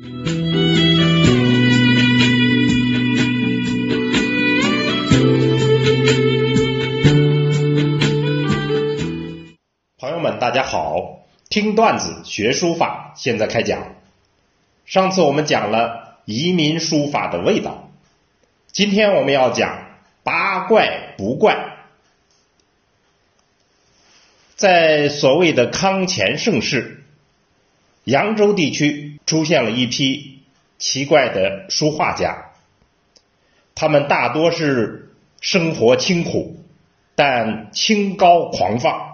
朋友们，大家好，听段子学书法，现在开讲。上次我们讲了移民书法的味道，今天我们要讲八怪不怪。在所谓的康乾盛世，扬州地区出现了一批奇怪的书画家，他们大多是生活清苦，但清高狂放。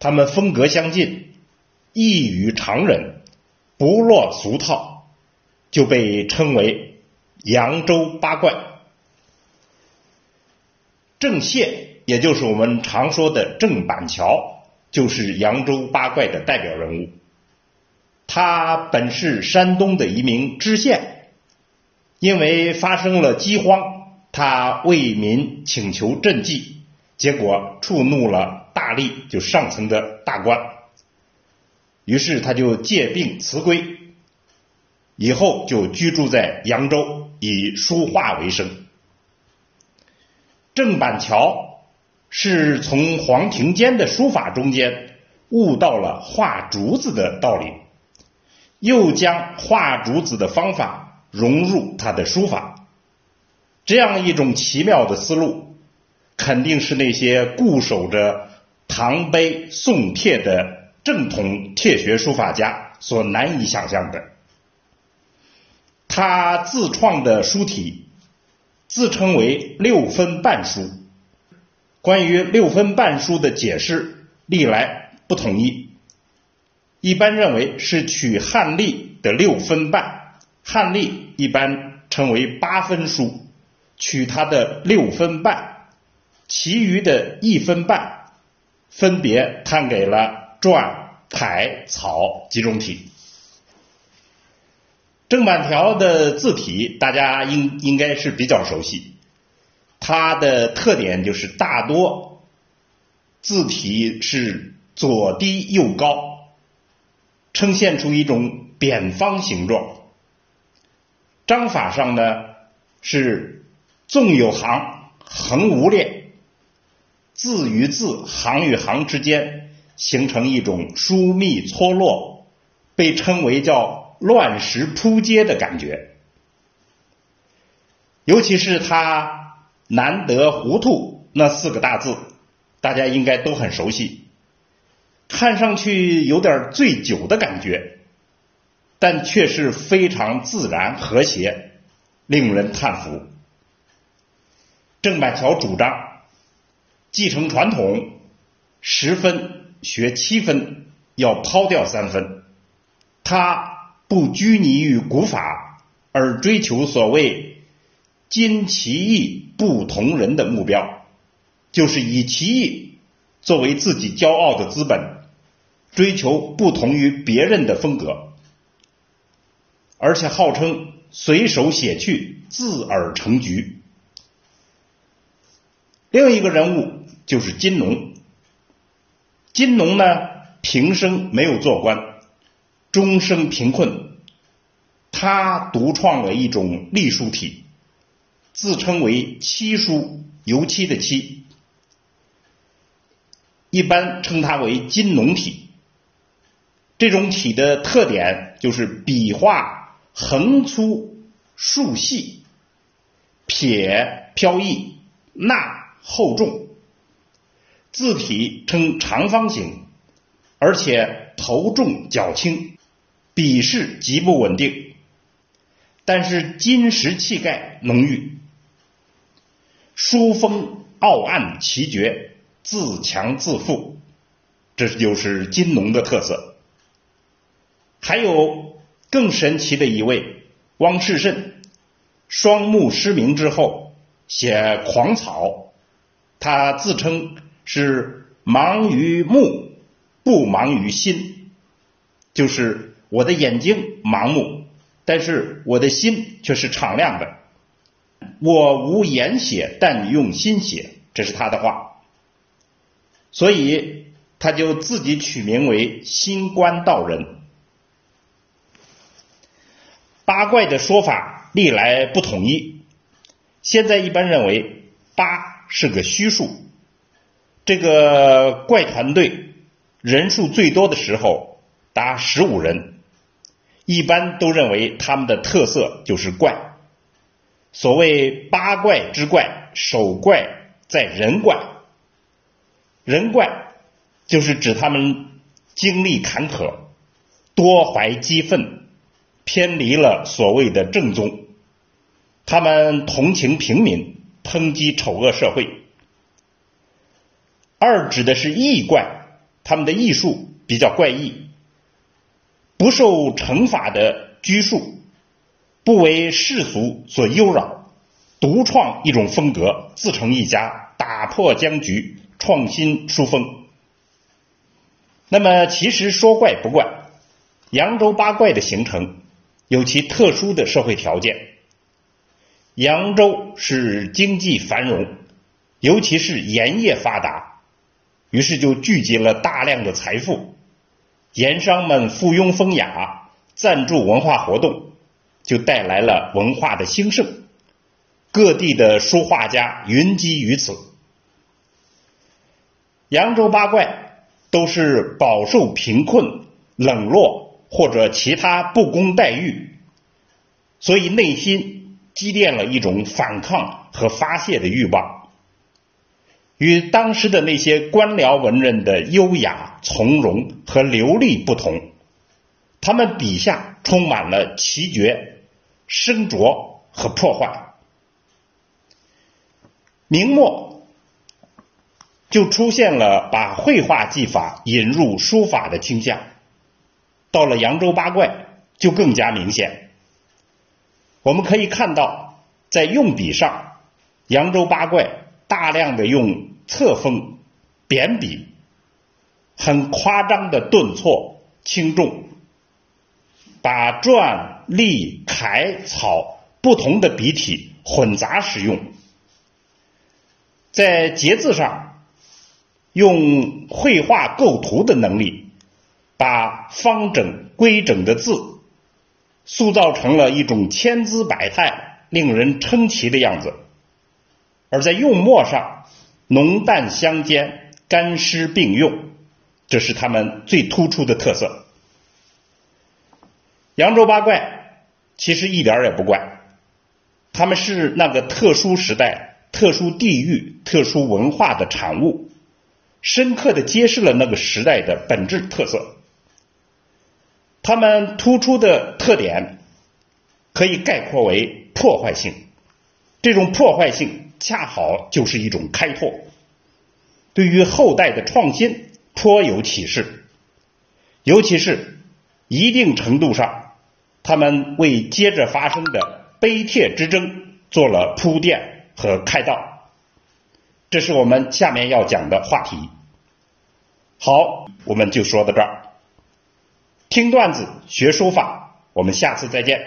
他们风格相近，异于常人，不落俗套，就被称为扬州八怪。郑燮，也就是我们常说的郑板桥，就是扬州八怪的代表人物。他本是山东的一名知县，因为发生了饥荒，他为民请求赈济，结果触怒了。大吏就上层的大官，于是他就借病辞归，以后就居住在扬州，以书画为生。郑板桥是从黄庭坚的书法中间悟到了画竹子的道理，又将画竹子的方法融入他的书法，这样一种奇妙的思路，肯定是那些固守着。唐碑宋帖的正统帖学书法家所难以想象的，他自创的书体自称为六分半书。关于六分半书的解释历来不统一，一般认为是取汉隶的六分半，汉隶一般称为八分书，取它的六分半，其余的一分半。分别摊给了篆、楷、草几种体。郑板条的字体大家应应该是比较熟悉，它的特点就是大多字体是左低右高，呈现出一种扁方形状。章法上呢是纵有行，横无列。字与字、行与行之间形成一种疏密错落，被称为叫乱石铺街的感觉。尤其是他“难得糊涂”那四个大字，大家应该都很熟悉，看上去有点醉酒的感觉，但却是非常自然和谐，令人叹服。郑板桥主张。继承传统，十分学七分，要抛掉三分。他不拘泥于古法，而追求所谓“今其意不同人”的目标，就是以其意作为自己骄傲的资本，追求不同于别人的风格，而且号称随手写去，自尔成局。另一个人物。就是金农，金农呢平生没有做官，终生贫困，他独创了一种隶书体，自称为漆书，油漆的漆，一般称它为金农体。这种体的特点就是笔画横粗竖细，撇飘逸，捺厚重。字体呈长方形，而且头重脚轻，笔势极不稳定，但是金石气概浓郁，书风傲岸奇绝，自强自负，这就是金农的特色。还有更神奇的一位汪士慎，双目失明之后写狂草，他自称。是忙于目，不忙于心，就是我的眼睛盲目，但是我的心却是敞亮的。我无言写，但用心写，这是他的话。所以他就自己取名为“心官道人”。八怪的说法历来不统一，现在一般认为八是个虚数。这个怪团队人数最多的时候达十五人，一般都认为他们的特色就是怪。所谓八怪之怪，首怪在人怪。人怪就是指他们经历坎坷，多怀激愤，偏离了所谓的正宗。他们同情平民，抨击丑恶社会。二指的是异怪，他们的艺术比较怪异，不受惩罚的拘束，不为世俗所诱扰，独创一种风格，自成一家，打破僵局，创新书风。那么，其实说怪不怪，扬州八怪的形成有其特殊的社会条件。扬州是经济繁荣，尤其是盐业发达。于是就聚集了大量的财富，盐商们附庸风雅，赞助文化活动，就带来了文化的兴盛。各地的书画家云集于此。扬州八怪都是饱受贫困、冷落或者其他不公待遇，所以内心积淀了一种反抗和发泄的欲望。与当时的那些官僚文人的优雅从容和流利不同，他们笔下充满了奇绝、深拙和破坏。明末就出现了把绘画技法引入书法的倾向，到了扬州八怪就更加明显。我们可以看到，在用笔上，扬州八怪大量的用。侧锋、扁笔，很夸张的顿挫、轻重，把篆、隶、楷、草不同的笔体混杂使用，在节字上用绘画构图的能力，把方整、规整的字塑造成了一种千姿百态、令人称奇的样子，而在用墨上。浓淡相间，干湿并用，这是他们最突出的特色。扬州八怪其实一点也不怪，他们是那个特殊时代、特殊地域、特殊文化的产物，深刻的揭示了那个时代的本质特色。他们突出的特点可以概括为破坏性，这种破坏性。恰好就是一种开拓，对于后代的创新颇有启示，尤其是一定程度上，他们为接着发生的碑帖之争做了铺垫和开道。这是我们下面要讲的话题。好，我们就说到这儿。听段子学书法，我们下次再见。